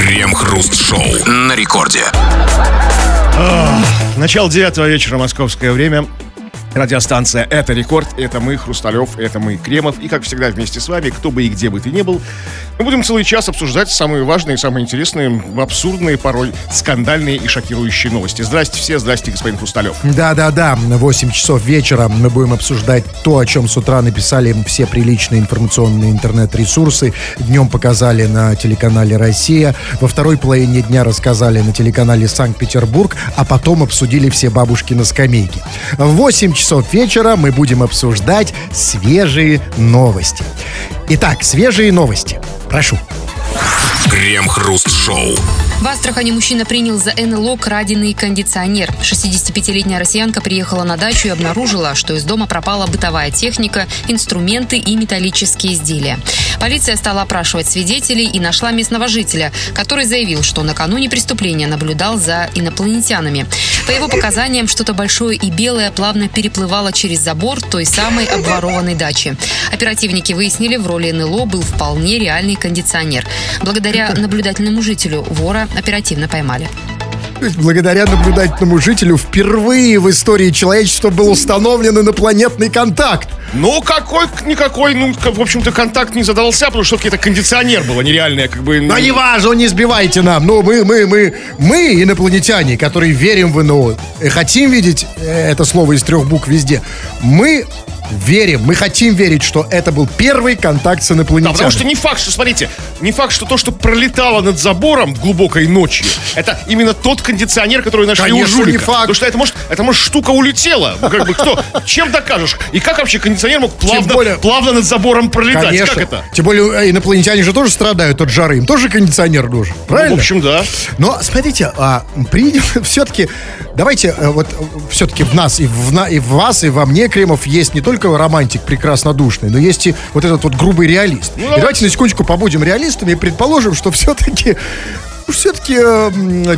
Крем-хруст-шоу на рекорде. Начало девятого вечера, московское время. Радиостанция «Это рекорд», это мы, Хрусталев, это мы, Кремов. И, как всегда, вместе с вами, кто бы и где бы ты ни был, мы будем целый час обсуждать самые важные, самые интересные, абсурдные, порой скандальные и шокирующие новости. Здрасте все, здрасте, господин Хрусталев. Да-да-да, 8 часов вечера мы будем обсуждать то, о чем с утра написали все приличные информационные интернет-ресурсы. Днем показали на телеканале «Россия», во второй половине дня рассказали на телеканале «Санкт-Петербург», а потом обсудили все бабушки на скамейке. В 8 часов вечера мы будем обсуждать свежие новости. Итак, свежие новости. Прошу. Крем-хруст-шоу. В Астрахани мужчина принял за НЛО краденый кондиционер. 65-летняя россиянка приехала на дачу и обнаружила, что из дома пропала бытовая техника, инструменты и металлические изделия. Полиция стала опрашивать свидетелей и нашла местного жителя, который заявил, что накануне преступления наблюдал за инопланетянами. По его показаниям, что-то большое и белое плавно переплывало через забор той самой обворованной дачи. Оперативники выяснили, в роли НЛО был вполне реальный кондиционер. Благодаря наблюдательному жителю вора оперативно поймали. То есть благодаря наблюдательному жителю впервые в истории человечества был установлен инопланетный контакт. Ну, какой-никакой, ну, в общем-то, контакт не задался, потому что все-таки это кондиционер было нереальное, как бы... Но не важно, не сбивайте нам. Ну, мы, мы, мы, мы, инопланетяне, которые верим в НЛО, и хотим видеть э, это слово из трех букв везде. Мы верим, мы хотим верить, что это был первый контакт с Да, инопланетянами. потому что не факт, что, смотрите, не факт, что то, что пролетало над забором в глубокой ночью, это именно тот кондиционер, который нашли Конечно, у не жулика. факт. Потому что это может, это может штука улетела. Ну, Как бы кто? Чем докажешь? И как вообще кондиционер мог плавно, более- плавно над забором пролетать? Конечно. Как это? Тем более э, инопланетяне же тоже страдают от жары. Им тоже кондиционер нужен. Правильно? Ну, в общем, да. Но смотрите, а, принял все-таки, давайте э, вот все-таки в нас и в, на, и в вас, и во мне, Кремов, есть не только романтик прекраснодушный, но есть и вот этот вот грубый реалист. Ну, и давайте на секундочку побудем реалистами и предположим, что все-таки все-таки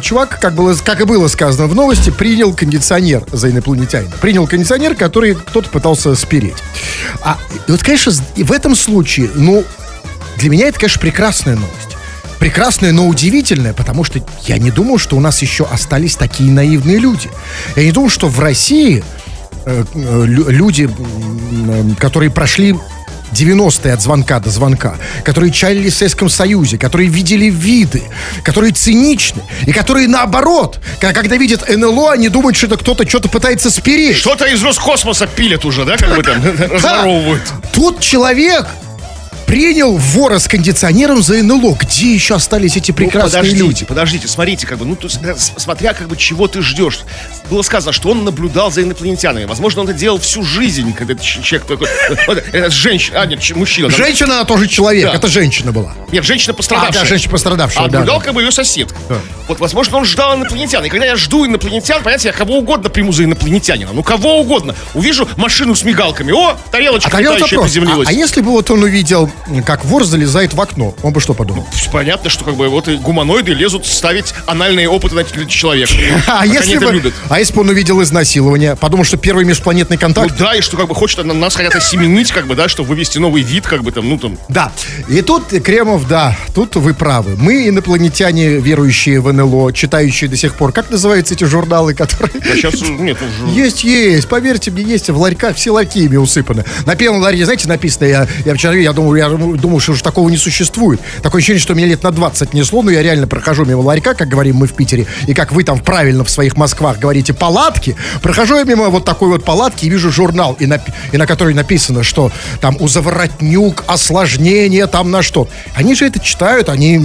чувак, как, было, как и было сказано в новости, принял кондиционер за инопланетянина. Принял кондиционер, который кто-то пытался спереть. А, и вот, конечно, в этом случае, ну, для меня это, конечно, прекрасная новость. Прекрасная, но удивительная, потому что я не думал, что у нас еще остались такие наивные люди. Я не думал, что в России э, э, лю- люди, э, которые прошли 90-е от звонка до звонка, которые чалили в Советском Союзе, которые видели виды, которые циничны, и которые наоборот, когда видят НЛО, они думают, что это кто-то что-то пытается спереть. Что-то из Роскосмоса пилят уже, да, как бы там, разворовывают. Тут человек принял вора с кондиционером за НЛО. Где еще остались эти прекрасные ну, подождите, люди? подождите, смотрите, как бы, ну, то есть, э, смотря, как бы, чего ты ждешь. Было сказано, что он наблюдал за инопланетянами. Возможно, он это делал всю жизнь, когда этот человек такой, это женщина, а, нет, мужчина. Женщина, она тоже человек. Это женщина была. Нет, женщина пострадавшая. А, да, женщина пострадавшая, А да, наблюдал, да. как бы, ее сосед. Вот, возможно, он ждал инопланетян. И когда я жду инопланетян, понимаете, я кого угодно приму за инопланетянина. Ну, кого угодно. Увижу машину с мигалками. О, тарелочка А приземлилась. А, а если бы вот он увидел, как вор залезает в окно, он бы что подумал? Понятно, что как бы вот и гуманоиды лезут ставить анальные опыты на человека. А если, бы, а если бы он увидел изнасилование, подумал, что первый межпланетный Ну контакт? да, и что как бы хочет на нас хотят осеменить, как бы, да, чтобы вывести новый вид, как бы там, ну там. Да. И тут, Кремов, да, тут вы правы. Мы, инопланетяне, верующие в НЛО, читающие до сих пор, как называются эти журналы, которые... А сейчас нет уже. Есть, есть, поверьте мне, есть в ларьках, все ларьки ими усыпаны. На первом ларьке, знаете, написано, я, я вчера, я думал, я думал, что уже такого не существует. Такое ощущение, что меня лет на 20 несло, но я реально прохожу мимо ларька, как говорим мы в Питере, и как вы там правильно в своих Москвах говорите, палатки, прохожу я мимо вот такой вот палатки и вижу журнал, и на, и на которой написано, что там у заворотнюк, осложнение там на что. Они же это читают, они,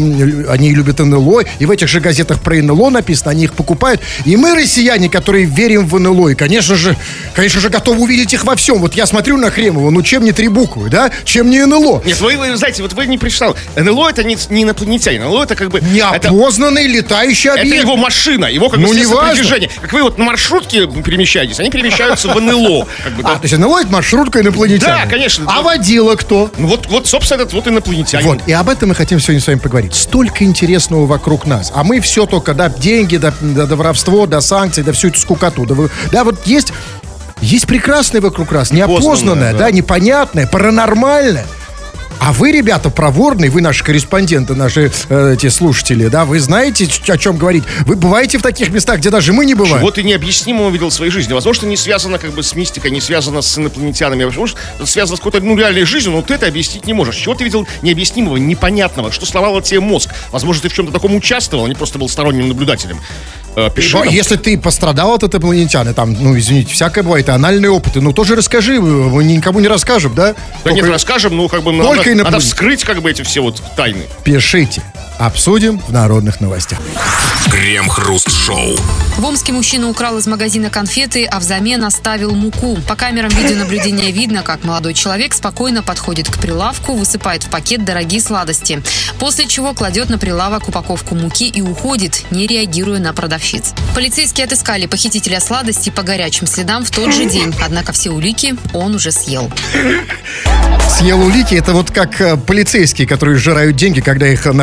они любят НЛО, и в этих же газетах про НЛО написано, они их покупают. И мы, россияне, которые верим в НЛО, и, конечно же, конечно же, готовы увидеть их во всем. Вот я смотрю на Кремова, ну чем не три буквы, да? Чем не НЛО? Нет, вы, вы знаете, вот вы не прочитал. НЛО это не, не инопланетянин. НЛО это как бы... это, Неопознанный летающий это объект. его машина, его как бы Ну, не передвижения. Как вы вот на маршрутке перемещаетесь, они перемещаются в НЛО. Как бы, А, то есть НЛО это маршрутка инопланетянина. Да, конечно. А водила кто? Ну вот, вот, собственно, этот вот инопланетянин. Вот, и об этом мы хотим сегодня с вами поговорить. Столько интересного вокруг нас. А мы все только, да, деньги, да, да, да воровство, да, санкции, да, всю эту скукоту. Да, вы- да, вот есть, есть прекрасное вокруг нас, неопознанное, да. да. непонятное, паранормальное. А вы, ребята, проворные, вы наши корреспонденты, наши э, эти слушатели, да, вы знаете, о чем говорить. Вы бываете в таких местах, где даже мы не бываем. Вот и необъяснимого видел в своей жизни. Возможно, не связано как бы с мистикой, не связано с инопланетянами. Возможно, это связано с какой-то ну, реальной жизнью, но ты это объяснить не можешь. Чего ты видел необъяснимого, непонятного? Что сломало тебе мозг? Возможно, ты в чем-то таком участвовал, а не просто был сторонним наблюдателем. Э, нам. Если ты пострадал от инопланетян, и там, ну, извините, всякое бывает, анальные опыты, ну, тоже расскажи, мы никому не расскажем, да? Да нет, Только расскажем, ну, как бы Только надо, вскрыть как бы эти все вот тайны. пишите, обсудим в народных новостях. Крем-хруст-шоу. В Омске мужчина украл из магазина конфеты, а взамен оставил муку. По камерам видеонаблюдения видно, как молодой человек спокойно подходит к прилавку, высыпает в пакет дорогие сладости. После чего кладет на прилавок упаковку муки и уходит, не реагируя на продавщиц. Полицейские отыскали похитителя сладостей по горячим следам в тот же день. Однако все улики он уже съел. Съел улики, это вот как э, полицейские, которые сжирают деньги, когда их э,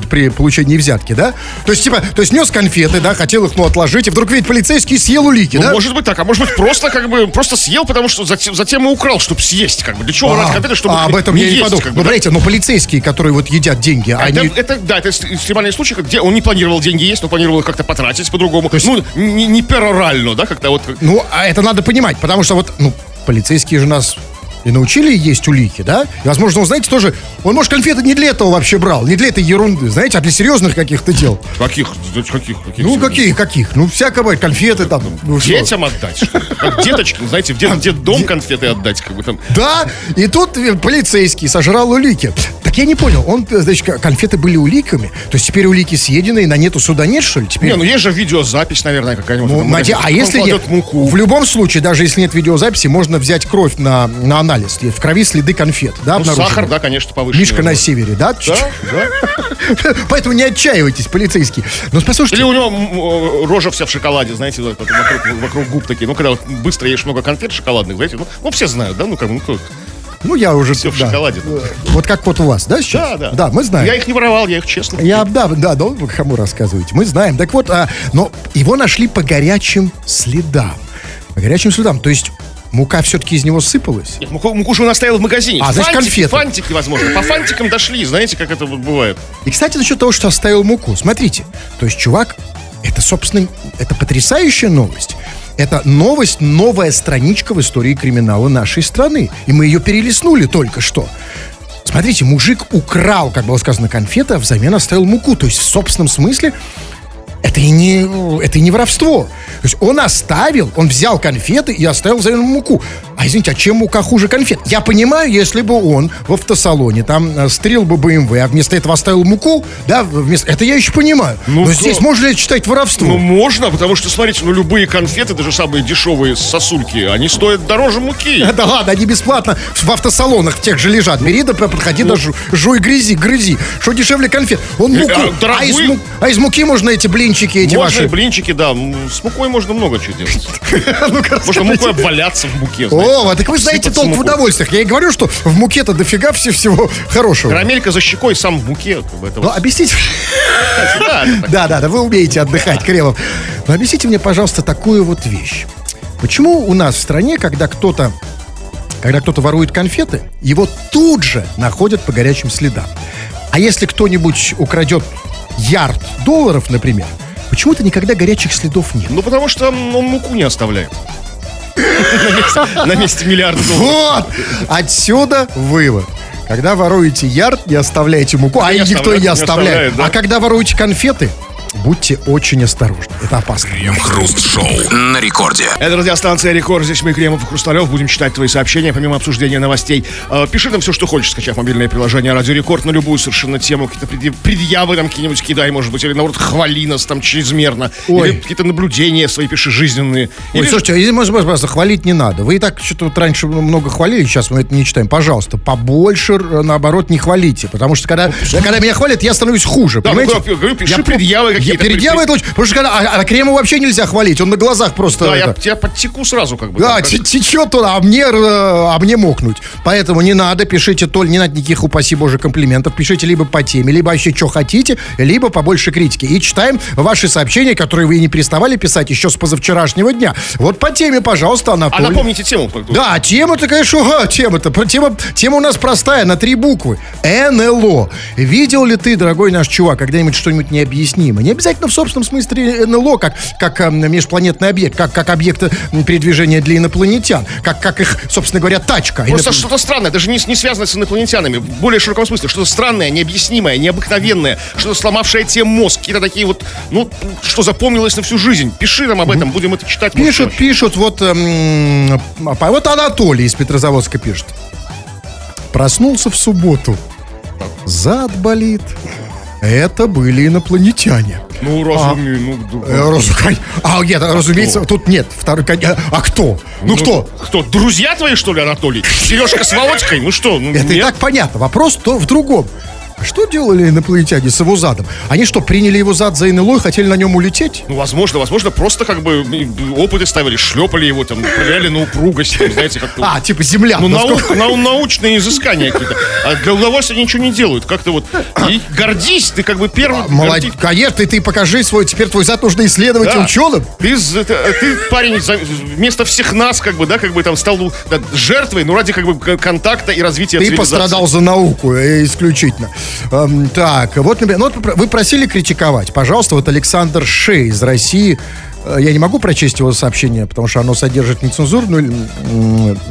нахватывают при получении взятки, да? То есть, типа, то есть нес конфеты, да, хотел их, ну, отложить, и вдруг видит полицейский съел улики, Ну, да? может быть так, а может быть просто как бы просто съел, потому что затем, затем и украл, чтобы съесть, как бы. Для чего брать конфеты, чтобы а, об этом не я не есть, подумал. как бы, ну, да? смотрите, ну, полицейские, которые вот едят деньги, Это, они... это, да, это экстремальный случай, где он не планировал деньги есть, но планировал их как-то потратить по-другому. Ну, не, не перорально, да, как-то вот. Ну, а это надо понимать, потому что вот, ну, полицейские же нас и научили есть улики, да? И, возможно, он, знаете, тоже... Он, может, конфеты не для этого вообще брал, не для этой ерунды, знаете, а для серьезных каких-то дел. Каких? Каких? каких Ну, каких, каких? Ну, всякое бывает, конфеты там. ну, что? Детям отдать. что ли? Как деточки, знаете, в дет, дом конфеты отдать, как бы там. Да, и тут э, полицейский сожрал улики. Так я не понял, он, э, значит, конфеты были уликами? То есть теперь улики съедены, и на нету суда нет, что ли? Теперь... Не, ну есть же видеозапись, наверное, какая-нибудь. Ну, наде-. А если нет, муку. в любом случае, даже если нет видеозаписи, можно взять кровь на, на анализ. В крови следы конфет, да, Ну, сахар, да, конечно, повышенный. Мишка на севере, да? Да. Поэтому не отчаивайтесь, полицейские. Ну, послушайте, Или у него э, рожа вся в шоколаде, знаете, вокруг, губ такие. Ну, когда быстро ешь много конфет шоколадных, знаете, ну, ну, все знают, да, ну, как ну, кто- ну я уже... все в да. шоколаде. Вот как вот у вас, да, сейчас? Да, да. Да, мы знаем. Я их не воровал, я их честно. Я, да, да, да, вы кому рассказываете. Мы знаем. Так вот, а, но его нашли по горячим следам. По горячим следам. То есть мука все-таки из него сыпалась? Нет, муку, муку же он оставил в магазине. А, значит, Фантики- конфеты. Фантики, возможно. По фантикам дошли, знаете, как это вот бывает. И, кстати, насчет того, что оставил муку. Смотрите, то есть чувак, это, собственно, это потрясающая новость. Это новость, новая страничка в истории криминала нашей страны. И мы ее перелистнули только что. Смотрите, мужик украл, как было сказано, конфеты, а взамен оставил муку. То есть в собственном смысле это и не, это и не воровство. То есть он оставил, он взял конфеты и оставил взамен муку. А извините, а чем мука хуже конфет? Я понимаю, если бы он в автосалоне там э, стрел бы BMW, а вместо этого оставил муку, да, вместо... это я еще понимаю. Ну Но да. здесь можно ли считать воровством? Ну, можно, потому что, смотрите, ну, любые конфеты, даже самые дешевые сосульки, они стоят дороже муки. Да ладно, они бесплатно в автосалонах в тех же лежат. Бери, да подходи, да жу- жуй, грызи, грызи. Что дешевле конфет? Он Э, муку. а А, дорогую? из, му- а из муки можно эти блинчики, эти Можно ваши. блинчики, да. С мукой можно много чего делать. Можно мукой обваляться в муке, знаете. О, так вы знаете толк в удовольствиях. Я и говорю, что в муке-то дофига все всего хорошего. Карамелька за щекой, сам в муке. Ну, объясните. Да. Да, да, вы умеете отдыхать, Кремов. Но объясните мне, пожалуйста, такую вот вещь. Почему у нас в стране, когда кто-то когда кто-то ворует конфеты, его тут же находят по горячим следам. А если кто-нибудь украдет ярд долларов, например, почему-то никогда горячих следов нет. Ну, потому что он муку не оставляет. На месте- миллиарда. Вот! Отсюда вывод. Когда воруете ярд, не оставляйте муку, а никто не оставляет. А когда воруете конфеты, будьте очень осторожны. Это опасно. Крем-хруст-шоу на рекорде. Это радиостанция Рекорд. Здесь мы, Кремов и Хрусталев. Будем читать твои сообщения, помимо обсуждения новостей. Э, Пиши нам все, что хочешь, скачав мобильное приложение Радио Рекорд на любую совершенно тему. Какие-то предъяв- предъявы там какие-нибудь кидай, может быть, или наоборот, хвали нас там чрезмерно. Ой. Или какие-то наблюдения свои пиши жизненные. Ой, Или- слушайте, если можно, пожалуйста, хвалить не надо. Вы и так что-то вот раньше много хвалили, сейчас мы это не читаем. Пожалуйста, побольше, э, наоборот, не хвалите. Потому что когда, когда меня хвалят, я становлюсь хуже. Да, понимаете? ну, я говорю, пиши Я предъявы Я ей так перед Явой это лучше. Потому что когда, а, а Кремова вообще нельзя хвалить, он на глазах просто... Да, я это- тебя подтеку сразу как бы. Да, там, как- те- течет он, а мне, а мне мокнуть. Поэтому не надо, пишите, то ли не надо никаких, упаси боже, комплиментов. Пишите либо по теме, либо вообще что хотите, либо побольше критики. И читаем ваши сообщения, которые вы и не переставали писать еще с позавчерашнего дня. Вот по теме, пожалуйста, А Анатолий. напомните тему. Да, тема-то, конечно, ага, тема-то. Тема, тема у нас простая, на три буквы. НЛО. Видел ли ты, дорогой наш чувак, когда-нибудь что-нибудь необъяснимое? Не обязательно в собственном смысле НЛО, как, как эм, межпланетный объект, как, как объект передвижения для инопланетян, как, как их, собственно говоря, тачка. Просто Иноп- что-то странное, даже не, не связанное с инопланетянами. В более широком смысле. Что-то странное, необъяснимое, необыкновенное. Что-то сломавшее тебе мозг. Какие-то такие вот, ну, что запомнилось на всю жизнь. Пиши нам об этом, будем это читать. может, Пишут, пишут, вот, эм, а вот Анатолий из Петрозаводска пишет. Проснулся в субботу. Зад болит. Это были инопланетяне. Ну, разумею, ну, Э, разу- кон- А, нет, разумеется, тут нет. Второй, кон- а кто? Ну, кто? Кто? Друзья твои, что ли, Анатолий? Сережка с Володькой? Ну что? Ну, Это и нет? так понятно. Вопрос то в другом. А Что делали инопланетяне с его задом? Они что, приняли его зад за НЛО и хотели на нем улететь? Ну, возможно, возможно, просто как бы опыты ставили, шлепали его, там, проверяли на упругость, там, знаете, как-то. А, типа земля. Ну, нау- нау- научные изыскания какие-то. А для удовольствия ничего не делают. Как-то вот. И гордись, ты как бы первый. Молодец. горди- Конечно, ты, ты покажи свой, теперь твой зад нужно исследовать Да. ученым. Ты, з- это- ты, парень, вместо всех нас, как бы, да, как бы там стал ну, да, жертвой, ну, ради как бы контакта и развития Ты цивилизации. пострадал за науку, э, исключительно. Эм, так, вот, например, ну, вот вы просили критиковать. Пожалуйста, вот Александр Шей из России. Э, Я не могу прочесть его сообщение, потому что оно содержит нецензурную,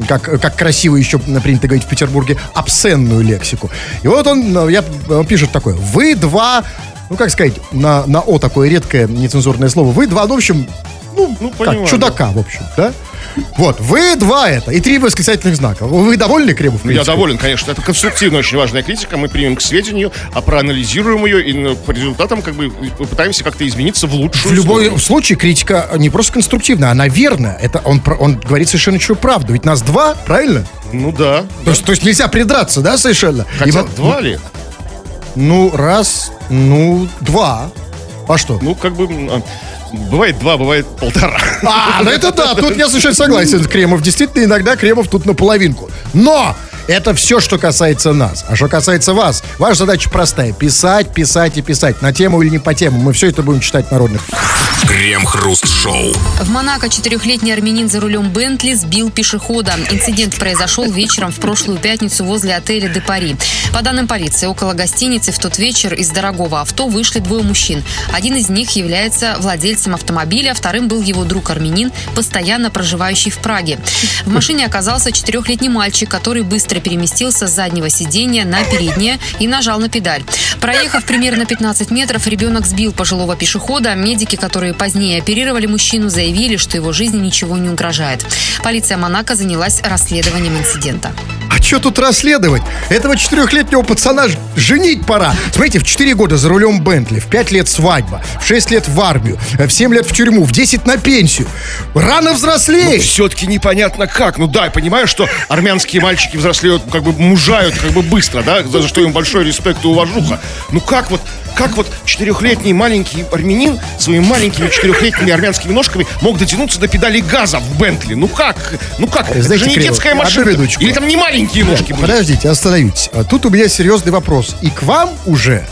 как, как красиво еще принято говорить в Петербурге, обсценную лексику. И вот он, э, я, он пишет такое. Вы два, ну, как сказать, на, на О такое редкое нецензурное слово. Вы два, ну, в общем, ну, Ну, как, понимаю, чудака, в общем, да? Вот, вы два это, и три восклицательных знака. Вы довольны, Кремов? Я доволен, конечно. Это конструктивная, очень важная критика. Мы примем к сведению, а проанализируем ее и ну, по результатам как бы попытаемся как-то измениться в лучшую В любом сторону. случае критика не просто конструктивная, она верная. Это он, он говорит совершенно чью правду. Ведь нас два, правильно? Ну да. То, есть, то есть нельзя придраться, да, совершенно? Хотя во- два ли? Ну, раз, ну, два. А что? Ну, как бы... Бывает два, бывает полтора. А, ну это да, тут я совершенно согласен. Кремов действительно иногда Кремов тут наполовинку. Но это все, что касается нас. А что касается вас, ваша задача простая. Писать, писать и писать. На тему или не по тему. Мы все это будем читать в народных. Крем-хруст-шоу. В Монако четырехлетний армянин за рулем Бентли сбил пешехода. Инцидент произошел вечером в прошлую пятницу возле отеля «Де Пари». По данным полиции, около гостиницы в тот вечер из дорогого авто вышли двое мужчин. Один из них является владельцем автомобиля, вторым был его друг-армянин, постоянно проживающий в Праге. В машине оказался четырехлетний мальчик, который быстро переместился с заднего сиденья на переднее и нажал на педаль. Проехав примерно 15 метров, ребенок сбил пожилого пешехода. Медики, которые позднее оперировали мужчину, заявили, что его жизни ничего не угрожает. Полиция Монако занялась расследованием инцидента. А что тут расследовать? Этого четырехлетнего пацана женить пора. Смотрите, в 4 года за рулем Бентли, в 5 лет свадьба, в 6 лет в армию, в 7 лет в тюрьму, в 10 на пенсию. Рано взрослеешь. Все-таки непонятно как. Ну да, я понимаю, что армянские мальчики взрослеют, как бы мужают как бы быстро, да, за что им большой респект и уважуха. Ну как вот, как вот четырехлетний маленький армянин своими маленькими четырехлетними армянскими ножками мог дотянуться до педали газа в Бентли? Ну как? Ну как? Это Знаете, же не Криво, детская машина. Или там не маленькие ножки были? Подождите, остановитесь. А Тут у меня серьезный вопрос. И к вам уже,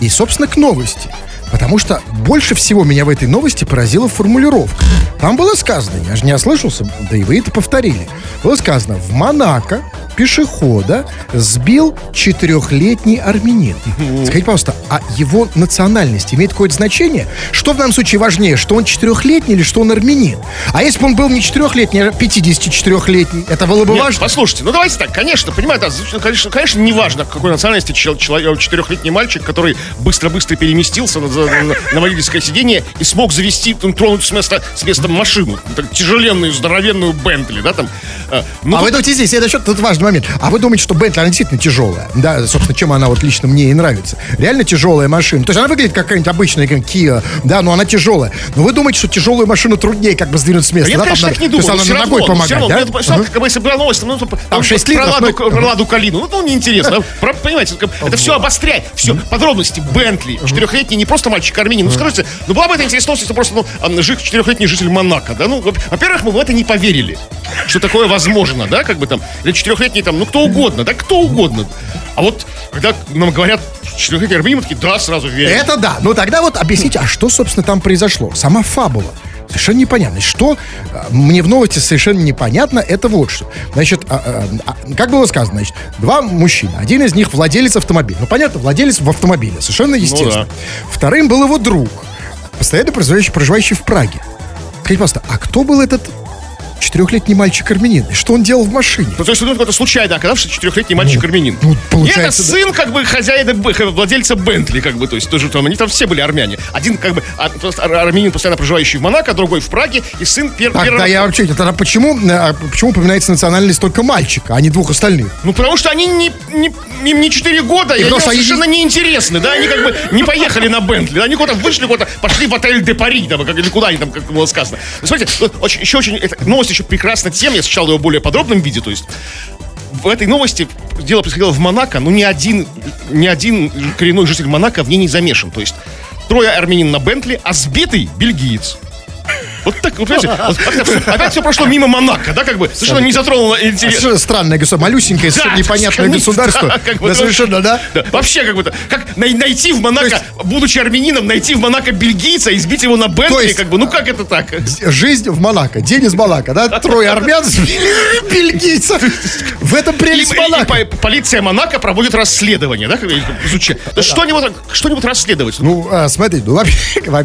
и, собственно, к новости. Потому что больше всего меня в этой новости поразила формулировка. Там было сказано, я же не ослышался, да и вы это повторили. Было сказано, в Монако пешехода сбил четырехлетний армянин. Скажите, пожалуйста, а его национальность имеет какое-то значение? Что в данном случае важнее, что он четырехлетний или что он армянин? А если бы он был не четырехлетний, а 54-летний, это было бы Нет, важно? послушайте, ну давайте так, конечно, понимаете, да, конечно, конечно, не важно, какой национальности чел- человек, четырехлетний мальчик, который быстро-быстро переместился на, на- на водительское сиденье и смог завести, ну, тронуть с места, с места машину, Так, тяжеленную, здоровенную Бентли, да, там. А, ну, а вы думаете, здесь, это еще тут важный момент. А вы думаете, что Бентли, она действительно тяжелая? Да, собственно, чем она вот лично мне и нравится. Реально тяжелая машина. То есть она выглядит как какая-нибудь обычная, как Kia, да, но она тяжелая. Но вы думаете, что тяжелую машину труднее как бы сдвинуть с места? я, да, там конечно, надо- так не То есть думаю. она ногой равно, да? это, как бы, если была новость, ну, там, там, шесть про, литров, ладу, ну, про ладу калину, ну, ну, неинтересно. Про- понимаете, это все обостряет. Все, подробности. Бентли. Четырехлетний, не просто просто мальчик армянин. Ну, скажите, ну, была бы это интересно, если просто, ну, жить четырехлетний житель Монако, да? Ну, во- во-первых, мы в это не поверили, что такое возможно, да, как бы там, или четырехлетний там, ну, кто угодно, да, кто угодно. А вот, когда нам говорят четырехлетний армянин, мы такие, да, сразу верим. Это да. Ну тогда вот объясните, а что, собственно, там произошло? Сама фабула. Совершенно непонятно. Что а, мне в новости совершенно непонятно, это вот что. Значит, а, а, а, как было сказано, значит, два мужчины. Один из них владелец автомобиля. Ну, понятно, владелец в автомобиле. Совершенно естественно. Вторым был его друг, постоянно проживающий, проживающий в Праге. Скажите, пожалуйста, а кто был этот четырехлетний мальчик-армянин? И что он делал в машине? Ну, то есть, ну, какой-то случайно оказавшийся четырехлетний мальчик армянин. ну, И это получается, да. сын, как бы, хозяина, владельца Бентли, как бы, то есть, тоже там, они там все были армяне. Один, как бы, а, ар- армянин, постоянно проживающий в Монако, другой в Праге, и сын пер- Тогда первого... я вообще... Тогда почему, а, почему упоминается национальность только мальчика, а не двух остальных? Ну, потому что они не, не, им не 4 года, и, потому они что они совершенно неинтересны, да, они как бы не поехали на Бентли, да, они куда-то вышли, куда-то пошли в отель Де Пари, там, как, или куда они там, как было сказано. Ну, Смотрите, очень, еще очень, эта новость еще прекрасна тем, я сначала ее в более подробном виде, то есть в этой новости дело происходило в Монако, но ни один, ни один коренной житель Монако в ней не замешан. То есть трое армянин на Бентли, а сбитый бельгиец. Вот так, вот, понимаете, вот опять все прошло мимо Монако, да, как бы, совершенно не затронуло интерес. Совершенно странное государство, малюсенькое, совершенно непонятное государство. да, как бы, Да, это совершенно, да? Да, Вообще, как бы, как най- найти в Монако, будучи армянином, найти в Монако бельгийца и сбить его на Бентли, как бы, ну как это так? Жизнь в Монако, день из Монако, да? Трое армян, сбили бельгийцев. В этом прелесть и Монако. по- полиция Монако проводит расследование, да, изучая. Да Что-нибудь, что-нибудь расследовать. Ну, а, смотри, ну, во- во-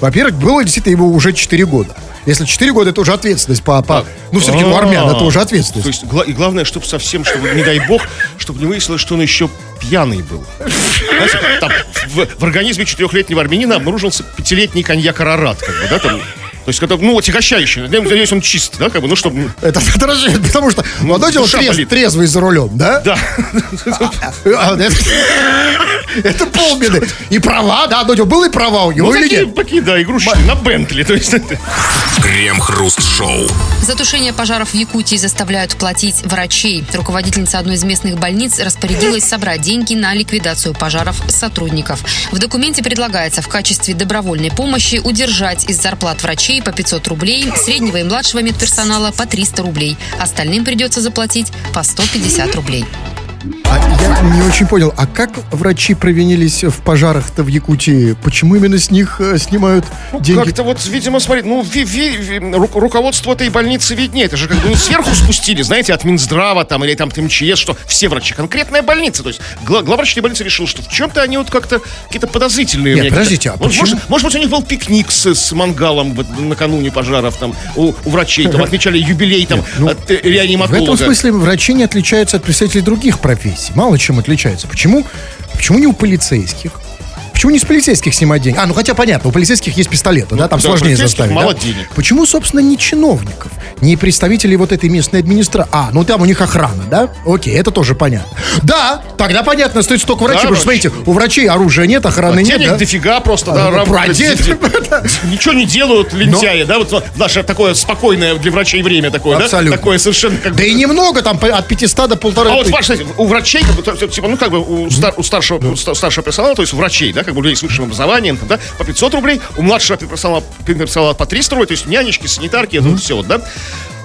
во-первых, было действительно ему уже 4 года. Если 4 года, это уже ответственность по... по- ну, все-таки у армян это уже То ответственность. есть, гла- и главное, чтобы совсем, чтобы, не дай бог, чтобы не выяснилось, что он еще пьяный был. Знаете, там в, в организме четырехлетнего армянина обнаружился пятилетний коньяк Арарат, как бы, да, там. То есть, это, ну, отягощающий. Надеюсь, он чист, да, как бы, ну, чтобы... Это подражает, потому что ну, одно дело трез- болит. трезвый за рулем, да? Да. А, это, полбеды. И права, да, одно дело, было и права у него Ну, или нет? такие, да, игрушечные, на Бентли. То есть, Крем-хруст-шоу. За тушение пожаров в Якутии заставляют платить врачей. Руководительница одной из местных больниц распорядилась собрать деньги на ликвидацию пожаров сотрудников. В документе предлагается в качестве добровольной помощи удержать из зарплат врачей по 500 рублей, среднего и младшего медперсонала по 300 рублей. Остальным придется заплатить по 150 рублей. А я не очень понял, а как врачи провинились в пожарах-то в Якутии? Почему именно с них э, снимают деньги? Ну, Как-то вот, видимо, смотри, ну, ви- ви- ви- ру- руководство этой больницы виднее. Это же как бы не сверху спустили, знаете, от Минздрава там или там от МЧС, что все врачи. Конкретная больница. То есть гла- главврач этой больницы решил, что в чем-то они вот как-то какие-то подозрительные. Нет, подождите, а может, почему? может, может быть, у них был пикник с, с мангалом вот накануне пожаров там у, у врачей, там отмечали юбилей там от э, В этом реаниматолога. смысле врачи не отличаются от представителей других профессий. Мало чем отличаются. Почему? Почему не у полицейских? Почему не с полицейских снимать деньги? А, ну хотя понятно, у полицейских есть пистолеты, да, там да, сложнее заставить. мало да? денег. Почему, собственно, не чиновников, не представителей вот этой местной администрации? А, ну там у них охрана, да? Окей, это тоже понятно. Да, тогда понятно, стоит столько врачей, потому что, смотрите, у врачей оружия нет, охраны нет, Денег да? дофига просто, А, да, ну, де- Ничего не делают лентяи, да, вот наше такое спокойное для врачей время такое, да? Абсолютно. Такое совершенно как Да и немного, там от 500 до полторы. А вот, у врачей, типа, ну, как бы, у, стар- у старшего, персонала, то есть врачей, да, как бы, людей с высшим образованием, там, да, по 500 рублей, у младшего персонала, персонала по 300 рублей, то есть нянечки, санитарки, это вот все, вот, да.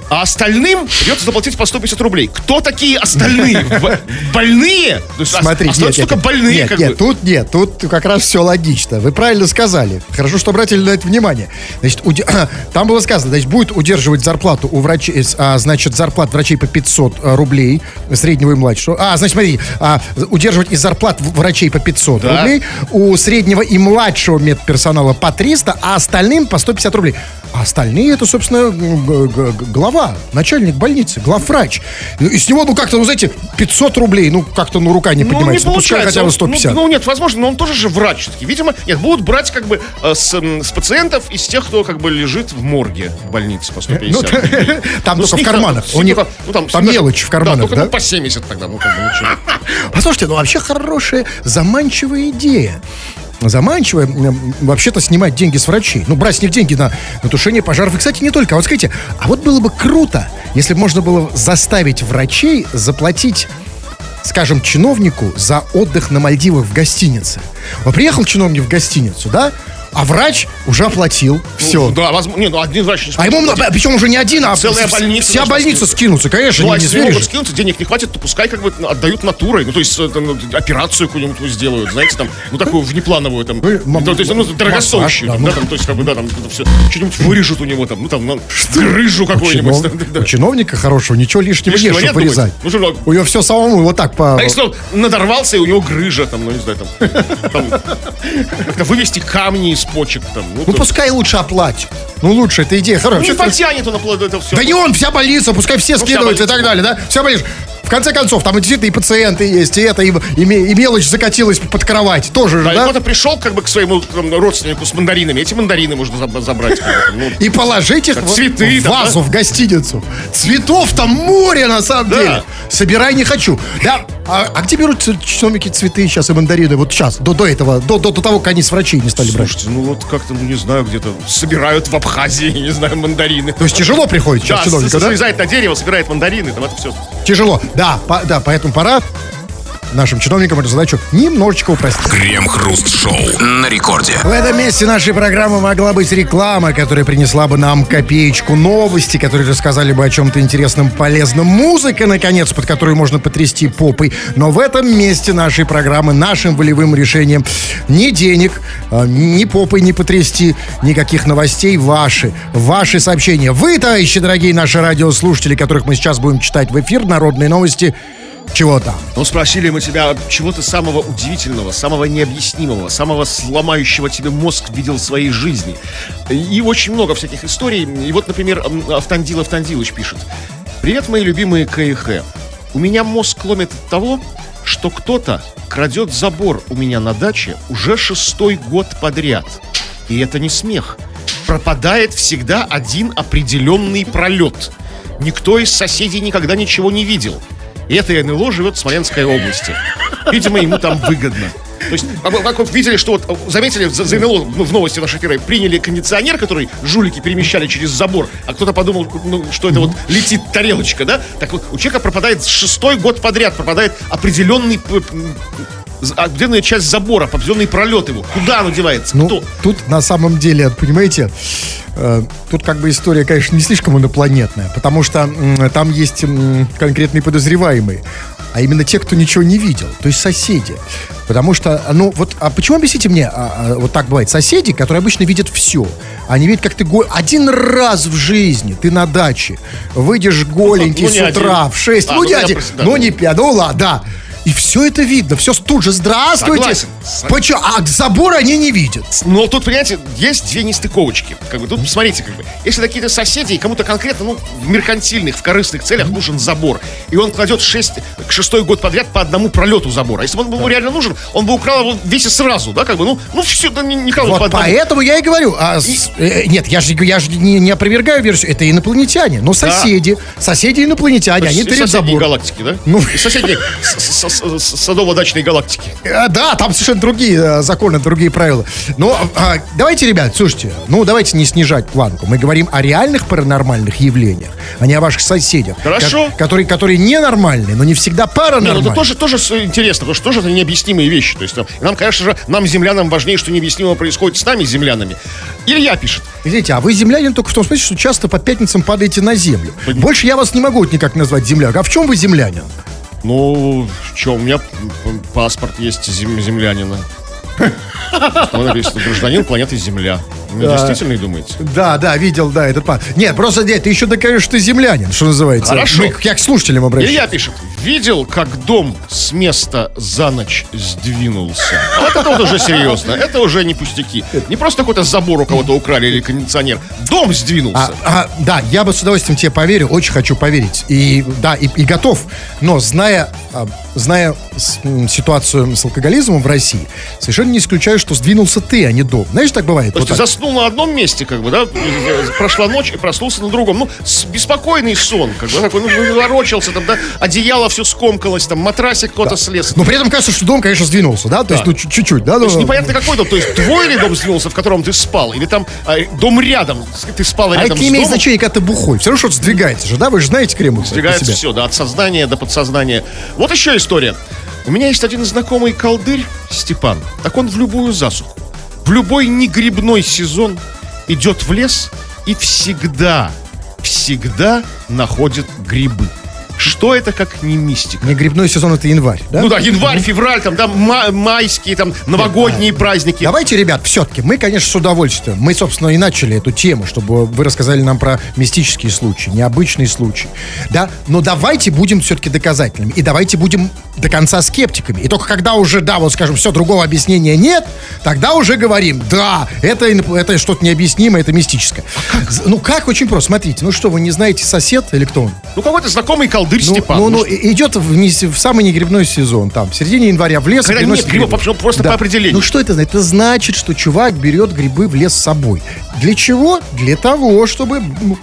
А остальным придется заплатить по 150 рублей. Кто такие остальные? Больные? Есть Смотри, остаются только больные, нет, нет, тут нет, тут как раз все логично. Вы правильно сказали. Хорошо, что обратили на это внимание. Значит, там было сказано, значит, будет удерживать зарплату у врачей, с- а, значит, зарплат врачей по 500 рублей, среднего и младшего. А, значит, смотри, а, удерживать из зарплат врачей по 500 Да. рублей, у среднего и младшего медперсонала по 300, а остальным по 150 рублей. А остальные это, собственно, глава, начальник больницы, главврач. Ну, И с него, ну, как-то, ну, знаете, 500 рублей, ну, как-то, ну, рука не Ну, поднимается. не Ну, пускай получается. хотя бы Он- 150. Ну, ну, нет, возможно, но он тоже же врач все-таки. Видимо, нет, будут брать как бы э, с, с пациентов из тех, кто как бы лежит в морге в больнице по 150. Ну, там Ну, только с в карманах. там- ну, мелочь в карманах, да? ну, по 70 тогда, ну как бы. Послушайте, ну вообще хорошая, заманчивая идея. Заманчивая, м, вообще-то снимать деньги с врачей. Ну, брать с них деньги на, на тушение пожаров. И, кстати, не только. А вот скажите, а вот было бы круто, если бы можно было заставить врачей заплатить скажем, чиновнику за отдых на Мальдивах в гостинице. Вот приехал чиновник в гостиницу, да? А врач уже оплатил. Все. Ну, да, возможно. Не, ну один врач не А ему, сможет. причем уже не один, а Целая больница Вся больница скинутся, конечно, Ну, а не, если не зверишь. могут скинуться, денег не хватит, то пускай как бы отдают натурой. Ну, то есть это, ну, операцию какую-нибудь сделают, знаете, там, ну, такую внеплановую, там, Ну, м- то, есть, ну, дорогостоящую, там, да, да, ну. там, то есть, как бы, да, там, это все, что-нибудь вырежут у него, там, ну, там, ну, грыжу какую-нибудь. Чинов- да, да. У чиновника хорошего ничего лишнего, Лишнего нет, чтобы вырезать. Ну, что, У него все самому вот так по... А если он надорвался, и у него грыжа, там, ну, не знаю, там, там, как-то вывести камни из почек, там, ну, Ну то- пускай лучше оплатит. Ну лучше, это идея ну, хорошая. не Вообще, потянет он опло- это все. Да не он, вся больница, пускай все Ну, вся скидываются и так далее, да? Вся больница. В конце концов, там действительно и пациенты есть, и это, и, и и мелочь закатилась под кровать. Тоже же, Да, и да? кто-то пришел как бы к своему там, родственнику с мандаринами. Эти мандарины можно заб- забрать. ну. И положить их в- цветы в там, вазу, в гостиницу. Цветов там море, на самом Да. деле. Собирай не хочу. Да, а, а где берут чиновники цветы сейчас и мандарины? Вот сейчас, до, до этого, до, до, до того, как они с врачей не стали брать. Слушайте, ну вот как-то, ну не знаю, где-то собирают в Абхазии, не знаю, мандарины. То есть тяжело приходит Да, сейчас чиновникам, да? слезает на дерево, собирает мандарины, там это все. Тяжело. Да, по- да, поэтому пора нашим чиновникам эту задачу немножечко упростить. Крем-хруст-шоу на рекорде. В этом месте нашей программы могла быть реклама, которая принесла бы нам копеечку новости, которые рассказали бы о чем-то интересном, полезном. Музыка, наконец, под которую можно потрясти попой. Но в этом месте нашей программы нашим волевым решением ни денег, э, ни попой не потрясти, никаких новостей ваши. Ваши сообщения. Вы, товарищи дорогие наши радиослушатели, которых мы сейчас будем читать в эфир, народные новости, чего там? Ну, спросили мы тебя чего-то самого удивительного, самого необъяснимого, самого сломающего тебе мозг видел в своей жизни. И очень много всяких историй. И вот, например, Автандил Автандилович пишет. Привет, мои любимые КХ. У меня мозг ломит от того, что кто-то крадет забор у меня на даче уже шестой год подряд. И это не смех. Пропадает всегда один определенный пролет. Никто из соседей никогда ничего не видел. И это НЛО живет в Смоленской области. Видимо, ему там выгодно. То есть, как вы- как вот видели, что вот, заметили, за, за НЛО ну, в новости нашей первой приняли кондиционер, который жулики перемещали через забор, а кто-то подумал, ну, что это вот летит тарелочка, да? Так вот, у человека пропадает шестой год подряд, пропадает определенный определенная часть забора, определенный пролет его. Куда оно девается? Ну, Кто? тут на самом деле, понимаете, тут как бы история, конечно, не слишком инопланетная, потому что там есть конкретные подозреваемые, а именно те, кто ничего не видел, то есть соседи. Потому что, ну вот, а почему, объясните мне, а, а, вот так бывает, соседи, которые обычно видят все, они видят, как ты го... один раз в жизни ты на даче выйдешь голенький ну, с утра один. в 6, А, ну, ну, не один, просто, да, ну не пять, ну ладно, да. И все это видно, все тут же, здравствуйте. Согласен. Сог- Почему? А забор они не видят. Но тут, понимаете, есть две нестыковочки. Как бы, тут, смотрите, как бы, если какие-то соседи, и кому-то конкретно, ну, в меркантильных, в корыстных целях нужен забор, и он кладет шесть, шестой год подряд по одному пролету забора. Если бы он ему реально нужен, он бы украл его весь и сразу, да, как бы, ну, ну все, да, кладут Вот по одному. поэтому я и говорю. а с- э, нет, я же я же не, не опровергаю версию. Это инопланетяне. Но соседи. Соседи инопланетяне. Они перед забором. галактики, да? Ну. Из соседней с- с- с- с- садово-дачной галактики. Э, Да, там совершенно другие э, законы, другие правила. Но а, давайте, ребят, слушайте, ну давайте не снижать планку. Мы говорим о реальных паранормальных явлениях, а не о ваших соседях. Хорошо. ко- которые, которые ненормальные, но не всегда Не, ну паранормальные. это тоже, тоже интересно, потому что тоже это необъяснимые вещи. То есть там, нам, конечно же, нам, землянам, важнее, что необъяснимо происходит с нами, землянами. Илья пишет. Видите, а вы землянин только в том смысле, что часто по пятницам падаете на землю. Больше я вас не могу никак назвать земляк. А в чем вы землянин? Ну, что, у меня паспорт есть зем- землянина. Там написано гражданин планеты Земля. И думаете? Да, да, видел, да, этот пан. Нет, просто нет, ты еще докажешь, что ты землянин, что называется. Хорошо. Мы, я к слушателям обращаюсь. Илья пишет. Видел, как дом с места за ночь сдвинулся? Вот это вот уже серьезно. Это уже не пустяки. Не просто какой-то забор у кого-то украли или кондиционер. Дом сдвинулся. А, а, да, я бы с удовольствием тебе поверил, очень хочу поверить. И да, и, и готов. Но зная, а, зная ситуацию с алкоголизмом в России, совершенно не исключаю, что сдвинулся ты, а не дом. Знаешь, так бывает. То есть Вот ты так. заснул на одном месте, как бы, да? Прошла ночь и проснулся на другом. Ну, беспокойный сон, как бы, такой, ну, ворочался, там, да, одеяло все скомкалось, там, матрасик кто-то слез. Но при этом кажется, что дом, конечно, сдвинулся, да? То есть, ну, чуть- чуть-чуть, да? То есть ну, непонятно какой дом, то есть твой ли дом сдвинулся, в котором ты спал, или там а, дом рядом, ты спал А рядом это не имеет значения, когда ты бухой. Все равно что-то сдвигается же, да? Вы же знаете кремов. сдвигается все, да, от сознания до подсознания. Вот еще есть история. У меня есть один знакомый колдырь, Степан. Так он в любую засуху, в любой негрибной сезон идет в лес и всегда, всегда находит грибы. Что это как не мистика? Не грибной сезон это январь, да? Ну да, январь, февраль, там, да, ма- майские, там, новогодние праздники. Давайте, ребят, все-таки, мы, конечно, с удовольствием. Мы, собственно, и начали эту тему, чтобы вы рассказали нам про мистические случаи, необычные случаи. Да, но давайте будем все-таки доказательными. И давайте будем до конца скептиками. И только когда уже, да, вот скажем, все, другого объяснения нет, тогда уже говорим, да, это, это что-то необъяснимое, это мистическое. Ну как? Очень просто. Смотрите, ну что, вы не знаете сосед или кто он? Ну какой-то знакомый колдырь Ну, Степан. ну, Ну, ну, что- идет в, не- в самый негрибной сезон, там, в середине января в лес. Когда нет грибов, вообще, просто по определению. Ну что это значит? Это значит, что чувак берет грибы в лес с собой. Для чего? Для того, чтобы... ну,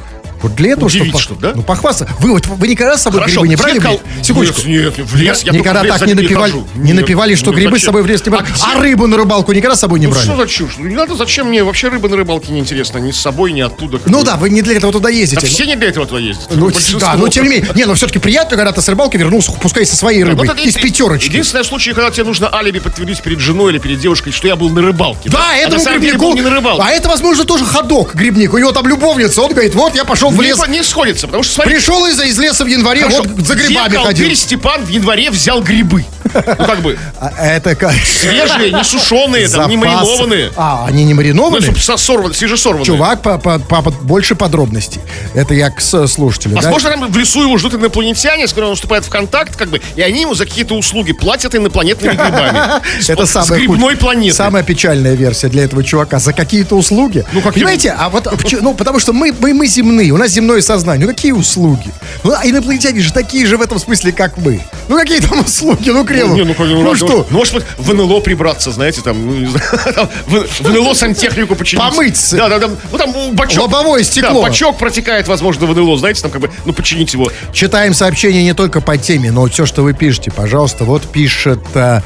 вот для этого, Удивить, чтобы, что, да? Ну, похвастаться. Вы вот вы никогда с собой Хорошо, грибы не брали? кол- Секундочку. Нет, нет, в лес я никогда в лес так не напивали, хожу. не Нет, напивали, что ну грибы с зачем? собой в лес не брали. А А, рыбу на рыбалку никогда с собой не Ну брали? что за чушь? Ну, Не надо, зачем мне вообще рыба на рыбалке не интересно, ни с собой, ни оттуда. Ну да, вы не для этого туда А ездите. все не для этого туда ездят. Ну, да, но тем не менее. Не, но все-таки приятно, когда ты с рыбалки вернулся, пускай со своей Ну, рыбой, это из пятерочки. Единственное случай, когда тебе нужно алиби подтвердить перед женой или перед девушкой, что я был на рыбалке. Да, а этому деле грибнику... не на рыбалке. А это, возможно, тоже ходок грибник. У него там любовница. Он говорит, вот я пошел в не, лес. по- не сходится, потому что, смотри, Пришел из, из леса в январе, хорошо, вот за где грибами колдырь ходил. Степан в январе взял грибы? Ну, как бы, А это как... свежие, не сушеные, там, не маринованные. А, они не Ну, маринованные? чтоб со- сорван- свежесорванные. Чувак, по, по- по- по- больше подробностей. Это я к слушателю. да? Возможно, там в лесу его ждут инопланетяне, с которыми он вступает в контакт, как бы, и они ему за какие-то услуги платят инопланетными грибами. Это самая грибной планеты. Самая печальная версия для этого чувака. За какие-то услуги. Ну, какие- Понимаете, а вот ну, потому что мы, мы, мы земные, у нас земное сознание. Ну, какие услуги? Ну, а инопланетяне же такие же в этом смысле, как мы. Ну, какие там услуги? Ну, Кремов. Не, ну, как, ну, ну ладно, что? Ну, может быть, в НЛО прибраться, знаете, там, ну, не знаю, там, в, в НЛО сантехнику починить. Помыться. Да, да, да. Ну, там ну, бачок. Лобовое стекло. Да, бачок протекает, возможно, в НЛО, знаете, там, как бы, ну, починить его. Читаем сообщения не только по теме, но все, что вы пишете, пожалуйста. Вот пишет... а,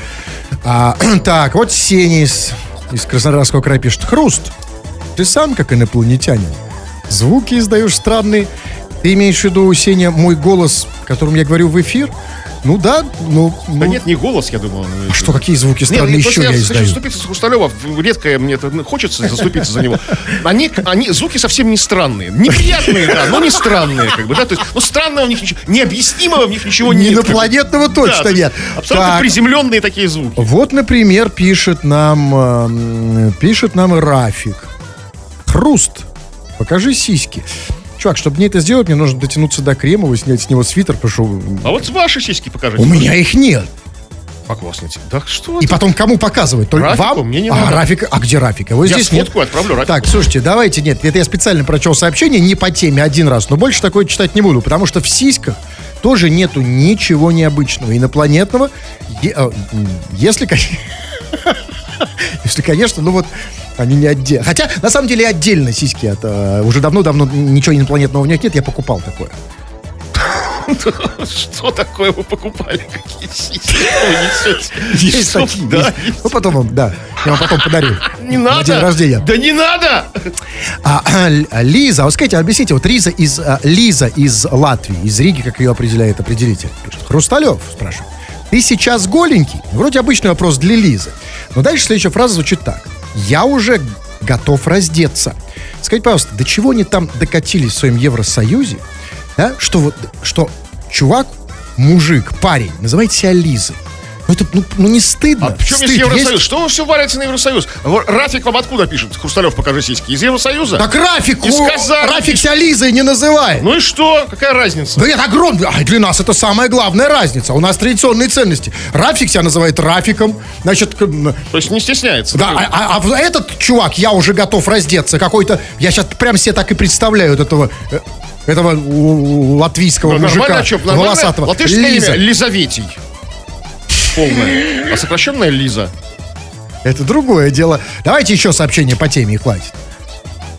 а, так, вот Сеня из, из Краснодарского края пишет. Хруст, ты сам как инопланетянин. Звуки издаешь странные. Ты имеешь в виду, Сеня, мой голос, которым я говорю в эфир? Ну да, ну... Да ну, нет, не голос, я думал. а что, какие звуки Нет, странные просто еще я хочу издаю? заступиться за Хрусталева. Редко мне это ну, хочется заступиться за него. Они, они, звуки совсем не странные. Неприятные, да, но не странные, как бы, да. То есть, ну, странного в них ничего, необъяснимого в них ничего нет. Инопланетного точно нет. Абсолютно Так. приземленные такие звуки. Вот, например, пишет нам, эм, пишет нам Рафик. Хруст. Покажи сиськи. Чувак, чтобы мне это сделать, мне нужно дотянуться до Кремова, снять с него свитер, потому что А вот ваши сиськи покажите. у меня их нет. Как вас найти? Да что И это? потом кому показывать? Только Рафику? вам? Мне не а, надо. Рафик, а где Рафик? Его Я здесь нет. отправлю Рафику. Так, слушайте, давайте, нет, это я специально прочел сообщение, не по теме один раз, но больше такое читать не буду, потому что в сиськах тоже нету ничего необычного, инопланетного, э, если, конечно, если, конечно, ну вот они не отдельно. Хотя, на самом деле, отдельно сиськи от, э, уже давно-давно ничего инопланетного в них нет, я покупал такое. Что такое вы покупали? Какие сиськи? Есть такие, Да. Ну, потом вам, да, я вам потом подарю. Не На надо. день рождения. Да не надо. А, а, а, Лиза, вот скажите, объясните, вот Лиза из, Лиза из Латвии, из Риги, как ее определяет определитель. Хрусталев, спрашивает. Ты сейчас голенький? Вроде обычный вопрос для Лизы. Но дальше следующая фраза звучит так. Я уже готов раздеться. Скажите, пожалуйста, до чего они там докатились в своем Евросоюзе, да, что вот, что чувак, мужик, парень, называет себя Лизой. Это, ну, ну, не стыдно. А почему Стыд есть Евросоюз? есть? Что вы все валяете на Евросоюз? Рафик вам откуда пишет? Хрусталев, покажи сиськи. Из Евросоюза? Так Рафик, Из Казани. Рафик себя Лизой не называет. Ну и что? Какая разница? Да нет, огромный. А для нас это самая главная разница. У нас традиционные ценности. Рафик себя называет Рафиком. Значит, То есть не стесняется. да, а, а- а этот чувак, я уже готов раздеться, какой-то, я сейчас прям себе так и представляю вот этого, э, этого латвийского Ну, мужика, Нормально, что? Нормально? волосатого. Латышское Лиза. имя Лизаветий. Полное. А сокращенная Лиза. Это другое дело. Давайте еще сообщение по теме и хватит.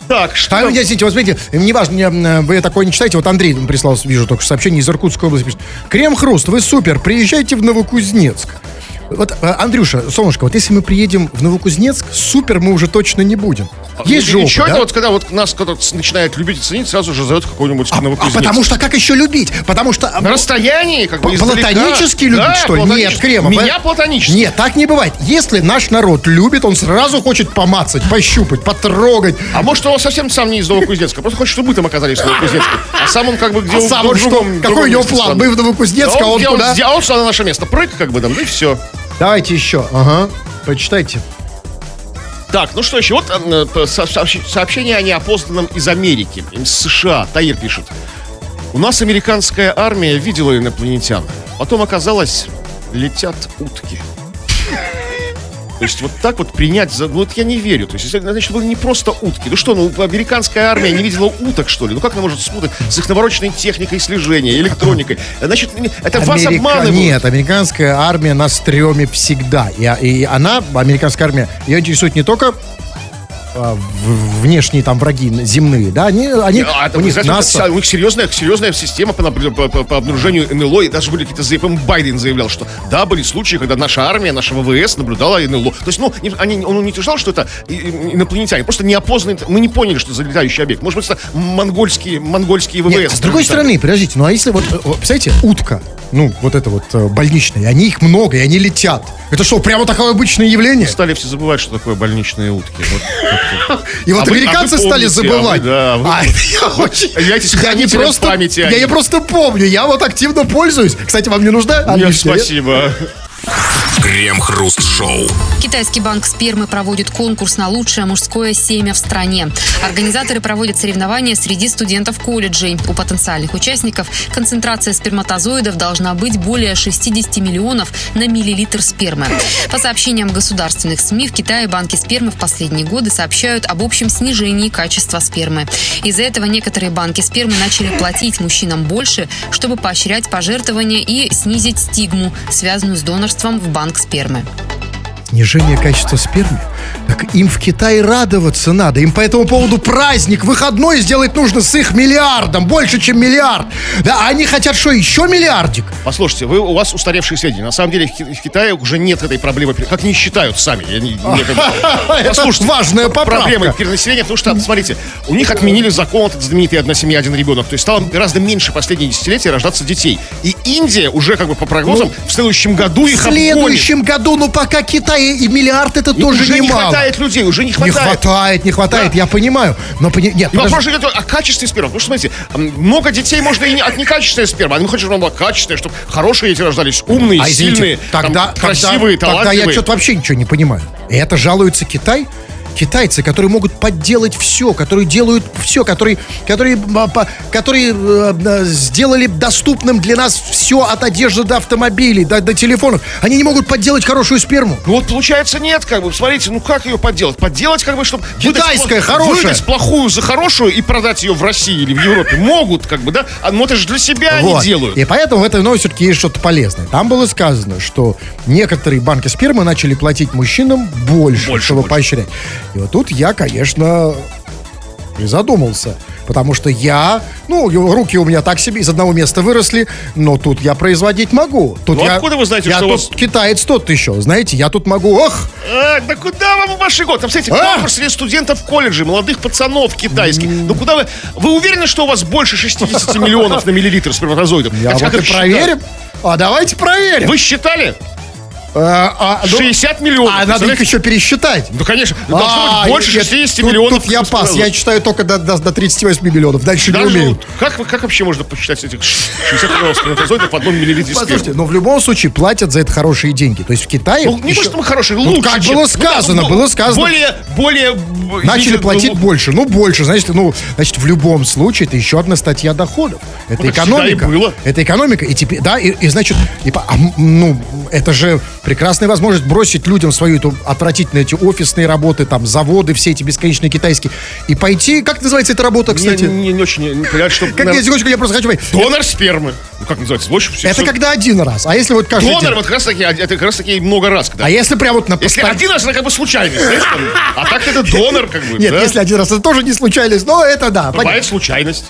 Так, что А, там? я, извините, вот смотрите, неважно, не, м, вы такое не читаете, вот Андрей прислал, вижу только сообщение из Иркутской области, пишет, Крем-хруст, вы супер, приезжайте в Новокузнецк. Вот, э, Андрюша, солнышко, вот если мы приедем в Новокузнецк, супер мы уже точно не будем. Есть же опыт, да? вот когда вот нас кто-то начинает любить и ценить, сразу же зовет какой-нибудь А, Новокузнецк. потому что как еще любить? Потому что... а, На расстоянии, как бы. Платонически любит, Да, что ли? Нет. Кремов. Меня э? платонически. Нет, так не бывает. Если наш народ любит, он сразу хочет помацать, пощупать, потрогать. А может, он совсем сам не из Новокузнецка, просто хочет, чтобы мы там оказались в Новокузнецке. А сам он как бы где А сам он что? Какой у него план? Мы в Новокузнецк, а он куда? А он сюда на наше место прыг, как бы там, да и все. Давайте еще. Ага. Прочитайте. Так, ну что еще? Вот э, сообщ- сообщение о неопознанном из Америки, из США. Таир пишет. У нас американская армия видела инопланетян. Потом оказалось, летят утки. То есть вот так вот принять, за... ну, вот я не верю. То есть, значит, были не просто утки. Ну что, ну, американская армия не видела уток, что ли? Ну как она может спутать с их навороченной техникой слежения, электроникой? Значит, это вас Америка- обманывают. Нет, американская армия на стреме всегда. И, и она, американская армия, ее интересует не только а, внешние там враги земные, да, они, они А, у них НАСА. у них серьезная, серьезная система по, по, по- по обнаружению НЛО. И даже были какие-то заявления. Байден заявлял, что да, были случаи, когда наша армия, наша ВВС наблюдала НЛО. То есть, ну, они, он не утверждал, что это инопланетяне. Просто неопознанные. Мы не поняли, что это залетающий объект. Может быть, это монгольские, монгольские ВВС. Нет, с другой стороны, подождите, ну а если вот, э, вот, представляете, утка, ну, вот это вот э, больничная, они их много, и они летят. Это что, прямо такое обычное явление? Стали все забывать, что такое больничные утки. Вот. И вот А вы- американцы а стали помните, забывать. а вы, да, вы- А, я очень- я не просто, я них. просто помню, я вот активно пользуюсь. Кстати, вам не нужна? Нет, лишняя? спасибо. Крем-хруст-шоу. Китайский банк спермы проводит конкурс на лучшее мужское семя в стране. Организаторы проводят соревнования среди студентов колледжей. У потенциальных участников концентрация сперматозоидов должна быть более 60 миллионов на миллилитр спермы. По сообщениям государственных СМИ, в Китае банки спермы в последние годы сообщают об общем снижении качества спермы. Из-за этого некоторые банки спермы начали платить мужчинам больше, чтобы поощрять пожертвования и снизить стигму, связанную с донорством в банк спермы. Снижение качества спермы? Так им в Китае радоваться надо. Им по этому поводу праздник, выходной сделать нужно с их миллиардом, больше, чем миллиард. Да, а они хотят что, еще миллиардик? Послушайте, вы, у вас устаревшие сведения. На самом деле в Ки- в Китае уже нет этой проблемы, как не считают сами. Я не- мне как Послушайте, важная поправка. Проблемы перенаселения, потому что, смотрите, у них отменили закон, этот знаменитый «одна семья, один ребенок». То есть стало гораздо меньше последние десятилетия рождаться детей. И Индия уже, как бы по прогнозам, в следующем году В их обгонит. следующем году, ну пока Китай и миллиард это И тоже уже не немало. хватает людей, уже не Не хватает. хватает, не хватает, Да. я понимаю. Но пони- нет, И подожди. вопрос идет о качестве спермы. Потому что, смотрите, много детей можно и не, от некачественной спермы. А мы хотим, чтобы она была качественная, чтобы хорошие дети рождались, умные, А извините, сильные, там, тогда, красивые, тогда, тогда талантливые. я что-то вообще ничего не понимаю. И это жалуется Китай? Китайцы, которые могут подделать все, которые делают все, которые, которые, а, которые э, э, сделали доступным для нас все от одежды до автомобилей, до, до телефонов. Они не могут подделать хорошую сперму. Ну вот получается нет, как бы, смотрите, ну как ее подделать? Подделать, как бы, чтобы... Китайская, хорошая. Выдать плохую за хорошую и продать ее в России или в Европе. Могут, как бы, да? А, ну это же для себя Вот. они делают. И поэтому в этой новости все-таки есть что-то полезное. Там было сказано, что некоторые банки спермы начали платить мужчинам больше, Больше, чтобы больше. поощрять. И вот тут я, конечно, и задумался. Потому что я, ну, руки у меня так себе из одного места выросли, но тут я производить могу. Тут Ну, я, откуда вы знаете, я что тут вас- китаец тот еще, знаете, я тут могу, ох, А, да куда вам ваши годы? Там, кстати, А? конкурс среди студентов колледжей, молодых пацанов китайских. Ну куда вы... Вы уверены, что у вас больше 60 миллионов на миллилитр сперматозоидов? я вот и проверим. А давайте проверим. Вы считали? А, а, ну, 60 миллионов. а надо их еще пересчитать. Ну, конечно. Ну, Должно быть больше нет, 60 тут- миллионов. Тут я пас, я читаю только до, до, до 38 миллионов, дальше не умею. как, как вообще можно посчитать этих 60 миллионов сперматозоидов в одном миллилитре Послушайте, спермы? но в любом случае платят за это хорошие деньги. То есть в Китае Ну, не что мы хорошие, Ну, лучше. как было Ну, сказано, ну, было сказано. Более, более... б- начали платить ну, больше. Ну, больше, значит, ну, значит, в любом случае это еще одна статья доходов. Это Ну, экономика. было. Это экономика. И теперь, да, и, значит, а, ну, это же прекрасная возможность бросить людям свою эту отвратительные эти офисные работы, там, заводы, все эти бесконечные китайские, и пойти, как называется эта работа, кстати? Не, не, не очень понятно, что... Как я секундочку, я просто хочу понять. Донор спермы. Ну, как называется? В общем, все- Это когда один раз. А если вот каждый Донор, вот как раз таки, это как раз таки много раз. Когда... А если прям вот на Если один раз, это как бы случайность, там. А так это донор, как бы, Нет, если один раз, это тоже не случайность, но это да. Бывает случайность.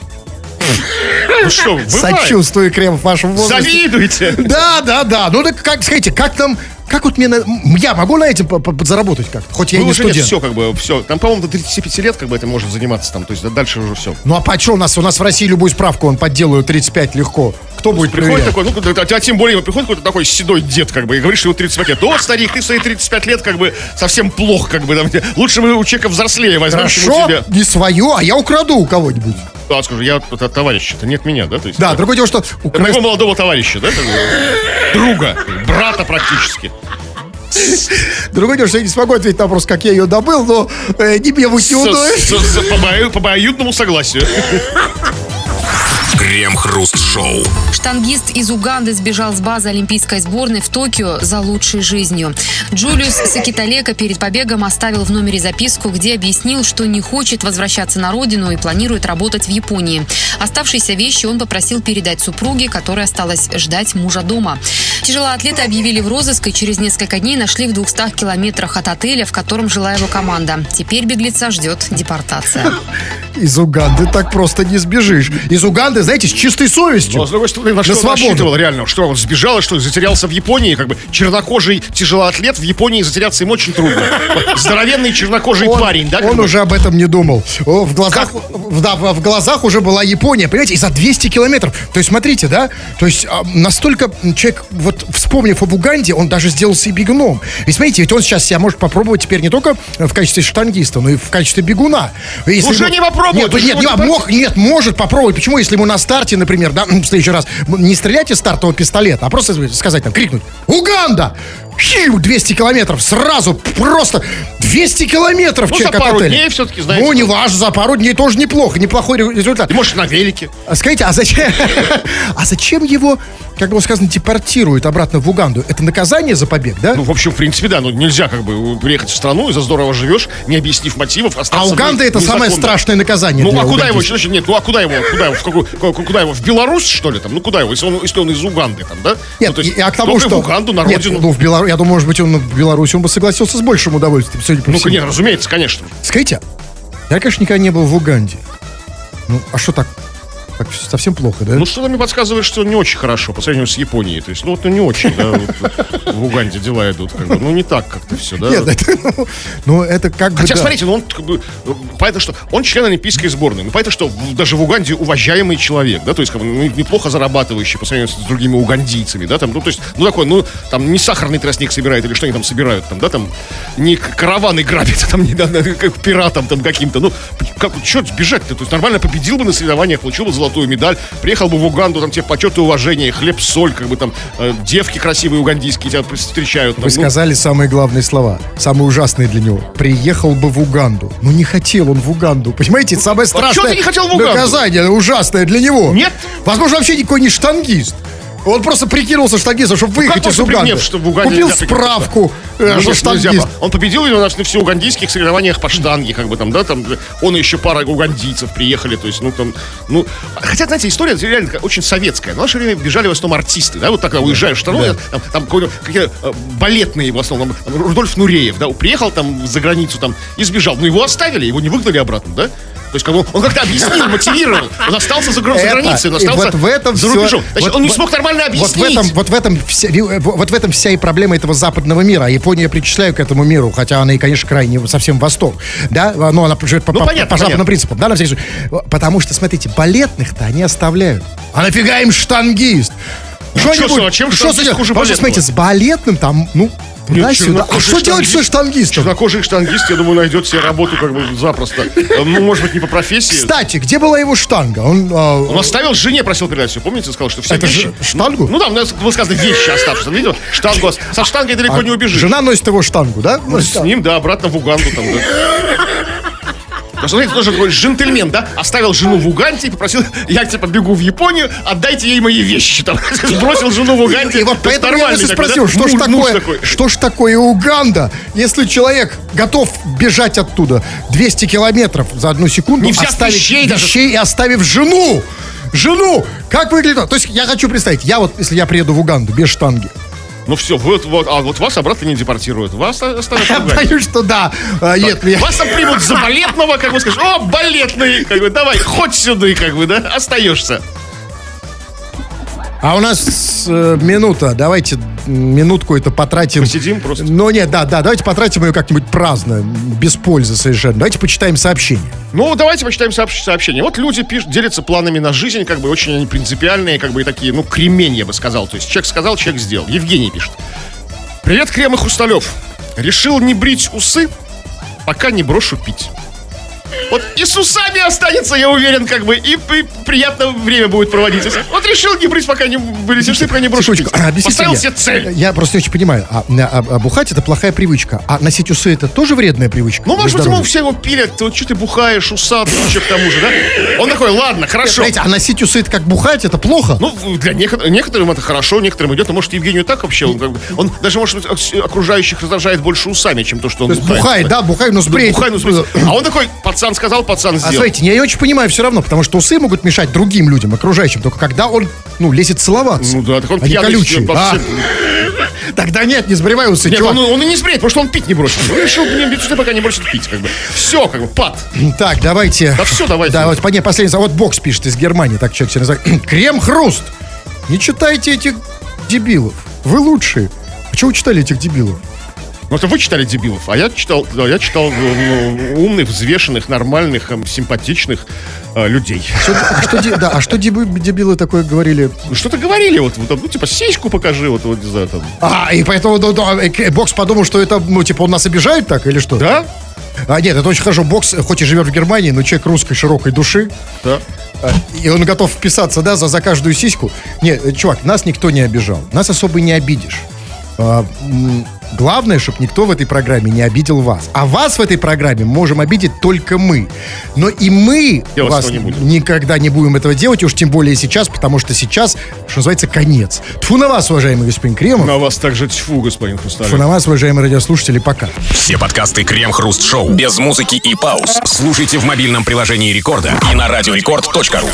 Ну что, бывает. Сочувствую, Кремов, вашему возрасту. Завидуйте. Да, да, да. Ну так как, скажите, как нам, как вот мне, на- я могу на этим по- по- подзаработать как? Хоть я и Ну, не уже нет, студент. все, как бы, все. Там, по-моему, до 35 лет, как бы, это можно заниматься там. То есть, да, дальше уже все. Ну а по чё у нас? У нас в России любую справку он подделают 35 легко. Кто будет Приходит проверять? такой, ну, а, тем более, приходит какой-то такой седой дед, как бы, и говорит, что ему 35 лет. Да, старик, ты в свои 35 лет, как бы, совсем плохо, как бы, там, лучше мы у человека взрослее возьмем, Хорошо, тебя. не свое, а я украду у кого-нибудь. Да, скажу, я это товарищ, это нет меня, да? То есть, Да, это- другое дело, что украсть... моего молодого товарища, да? Друга, брата практически. Другое дело, что я не смогу ответить на вопрос, как я ее добыл, но э, не с- с- по мою- По обоюдному согласию. Крем-хруст-шоу. Штангист из Уганды сбежал с базы Олимпийской сборной в Токио за лучшей жизнью. Джулиус Сакиталека перед побегом оставил в номере записку, где объяснил, что не хочет возвращаться на родину и планирует работать в Японии. Оставшиеся вещи он попросил передать супруге, которая осталась ждать мужа дома. Тяжелоатлета объявили в розыск и через несколько дней нашли в 200 километрах от отеля, в котором жила его команда. Теперь беглеца ждет депортация. Из Уганды так просто не сбежишь. Из Уганды, знаете, с чистой совестью. Но, с другой стороны, на что он свободу. рассчитывал реально? Что, он сбежал, и что, затерялся в Японии? Как бы чернокожий тяжелоатлет в Японии затеряться им очень трудно. Здоровенный чернокожий Он, парень, да? он бы? уже об этом не думал. В глазах, в, да, в- глазах уже была Япония, понимаете, и за 200 километров. То есть, смотрите, да, то есть а, настолько человек, вот вспомнив об Уганде, он даже сделался и бегуном. Ведь смотрите, ведь он сейчас себя может попробовать теперь не только в качестве штангиста, но и в качестве бегуна. Если Уже ему- не попробует, Нет, нет, не, мог, нет, может попробовать. Почему, если ему на старте, например, да, в следующий раз, не стрелять из стартового пистолета, а просто сказать там, крикнуть «Уганда!» Хью, 200 километров, сразу, просто 200 километров Ну, человек за от пару отеля. дней всё-таки, знаете, Ну, не важно, за пару дней тоже неплохо, неплохой ре- результат. Ты, может, на велике. А Скажите, а зачем, а зачем его, как было сказано, депортируют обратно в Уганду? Это наказание за побег, да? Ну, в общем, в принципе, да. Ну, нельзя как бы приехать в страну и за здорово живешь, не объяснив мотивов, а остаться Уганда не- это самое страшное наказание Ну, а куда его? Значит, нет, ну а куда его? Куда его? В какую, ку- куда его? В Беларусь, что ли, там? Ну, куда его? Если он, если он из Уганды, там, да? Нет, ну, то есть, и- а к тому, что... в Уганду, на Нет, родину. ну, в Беларусь, я думаю, может быть, он в Беларуси он бы согласился с большим удовольствием, судя по Ну, всему. нет, разумеется, конечно. Скажите, я, конечно, никогда не был в Уганде. Ну, а что так? Так совсем плохо, да? Ну, что-то мне подсказывает, что не очень хорошо по сравнению с Японией. То есть, ну, вот ну, не очень, да, вот, в Уганде дела идут. Как бы, ну, не так как-то все, да. Нет, это, ну, ну, это как бы... Хотя, да. смотрите, ну он как бы, ну, понятно, что он член Олимпийской сборной. Ну, понятно, что даже в Уганде уважаемый человек, да, то есть как бы, ну, неплохо зарабатывающий по сравнению с другими угандийцами, да, там, ну, то есть, ну, такой, ну, там, не сахарный тростник собирает или что они там собирают, там, да, там, не караваны грабят, там, не, да, как пиратам там каким-то, ну, как, что сбежать-то, то есть нормально победил бы на соревнованиях, получил бы золотую медаль, приехал бы в Уганду, там, тебе почет и уважение, хлеб, соль, как бы там, э, девки красивые угандийские тебя встречают. там, Вы ну, сказали самые главные слова, самые ужасные для него. Приехал бы в Уганду. Ну не хотел он в Уганду. Понимаете, это самое чё страшное ты не хотел в Уганду? наказание, ужасное для него. Нет. Возможно, вообще никакой не штангист. Он просто прикинулся штангистом, чтобы выехать как из Уганды. прикинуть, что в Уганде Купил справку, э, Ну, что штангист. Он победил нас на всех угандийских соревнованиях по штанге, как бы там, да, там он и еще пара угандийцев приехали, то есть, ну там, ну, хотя, знаете, история реально очень советская. В наше время бежали в основном артисты, да, вот так, когда уезжаешь в страну, там, там какие-то э, балетные в основном, там, Рудольф Нуреев, да, приехал там за границу там и сбежал, но его оставили, его не выгнали обратно, да. То есть, как бы, он как-то объяснил, мотивировал. Он остался за, границей, он остался вот в этом за рубежом. Значит, вот- он не смог нормально объяснить. Вот в этом, вот в этом, вся, вот в этом вся и проблема этого западного мира. А Японию я причисляю к этому миру, хотя она и, конечно, крайне совсем восток. Да, но она живет по, Ну, по- понятно, по западным понятно. принципам. Да, на всякий случай. Потому что, смотрите, балетных-то они оставляют. А нафига им штангист? Ну, чё с- а чем штангист хуже Потому что, смотрите, с балетным там, ну, туда-сюда. А чернокожий что делать со штангист- штангистом? Чернокожий штангист, я думаю, найдет себе работу как бы запросто. Э, Ну, может быть, не по профессии. Кстати, где была его штанга? Он, а, Он оставил жене, просил передать все. Помните, сказал, что все Это вещи... штангу? Ну да, у нас было сказано вещи оставшиеся. Видел? Штангу. Со штангой далеко а не убежишь. Жена носит его штангу, да? Ну, С ним, да, обратно в Уганду там, да. Посмотрите, тоже такой джентльмен, да? Оставил жену в Уганде и попросил, я типа бегу в Японию, отдайте ей мои вещи. Там, сбросил жену в Уганде. И вот поэтому я вас спросил, что ж такое, что ж такое Уганда, если человек готов бежать оттуда 200 километров за одну секунду, Не оставив вещей вещей и оставив жену, жену, как выглядит? То есть я хочу представить, я вот, если я приеду в Уганду без штанги, Ну все, вот, вот, а вот вас обратно не депортируют. Вас оставят Я боюсь, что да. А, Нет, меня... Вас там примут за балетного, как бы скажешь, о, балетный, как бы, давай, хоть сюда, как бы, да, остаешься. А у нас э, минута. Давайте минутку это потратим. Посидим просто. Ну нет, да, да, давайте потратим ее как-нибудь праздно, без пользы совершенно. Давайте почитаем сообщение. Ну, давайте почитаем сообщ- сообщение. Вот люди пишут, делятся планами на жизнь, как бы очень они принципиальные, как бы и такие, ну, кремень, я бы сказал. То есть человек сказал, человек сделал. Евгений пишет. Привет, Крем и Хрусталев. Решил не брить усы, пока не брошу пить. Вот и с усами останется, я уверен, как бы, и, и приятно время будет проводить. Вот решил не брить, пока не брить усы, пока не брошу а, Поставил себе цель. Я просто не очень понимаю. А, а- а бухать это плохая привычка. А носить усы это тоже вредная привычка? Ну, может быть, ему все его пилят, вот что ты бухаешь, усатый еще к тому же, да? Он такой, ладно, хорошо. Знаете, а носить усы это как бухать, это плохо? Ну, для некотор- некоторым это хорошо, некоторым идет. Но может Евгению так вообще, он, как бы- он даже может быть ок- окружающих раздражает больше усами, чем то, что он То бухает. бухай, да, бухай, но сбрей. Бухай, ну, смотрите. А он такой, пацан сказал, пацан А сделал. смотрите, я не очень понимаю все равно, потому что усы могут мешать другим людям, окружающим, только когда он, ну, лезет целоваться. Ну да, так он Они пьяный. вообще. А, Тогда нет, не сбривай усы, Нет, чувак. он, он и не сбреет, потому что он пить не бросит. Решил не бить усы, пока не бросит пить, как бы. Все, как бы, пад. Так, давайте. Да всё, давайте. Да, вот не, последний. Вот бокс пишет из Германии, так человек себя называет. Крем-хруст. Не читайте этих дебилов. Вы лучшие. А что вы читали этих дебилов? Ну, это вы читали дебилов, а я читал, да, я читал ну, умных, взвешенных, нормальных, эм, симпатичных э, людей. Что, а что, да, а что деби- дебилы такое говорили? Ну, Что-то говорили, вот, вот, ну, типа, сиську покажи, вот, вот, знаю, там. А, и поэтому ну, да, э, бокс подумал, что это, ну, типа, он нас обижает так или что? Да? А, нет, это очень хорошо. Бокс, э, хоть и живет в Германии, но человек русской широкой души. Да. А, И он готов вписаться, да, за, за каждую сиську. Нет, э, чувак, нас никто не обижал. Нас особо не обидишь. А, главное, чтобы никто в этой программе не обидел вас. А вас в этой программе можем обидеть только мы. Но и мы Делать вас не будем. никогда не будем этого делать, уж тем более сейчас, потому что сейчас, что называется, конец. Тфу на вас, уважаемый господин Кремов. На вас также тьфу, господин Хрусталев. Тфу на вас, уважаемые радиослушатели, пока. Все подкасты Крем-Хруст Шоу без музыки и пауз слушайте в мобильном приложении Рекорда и на радиорекорд.ру.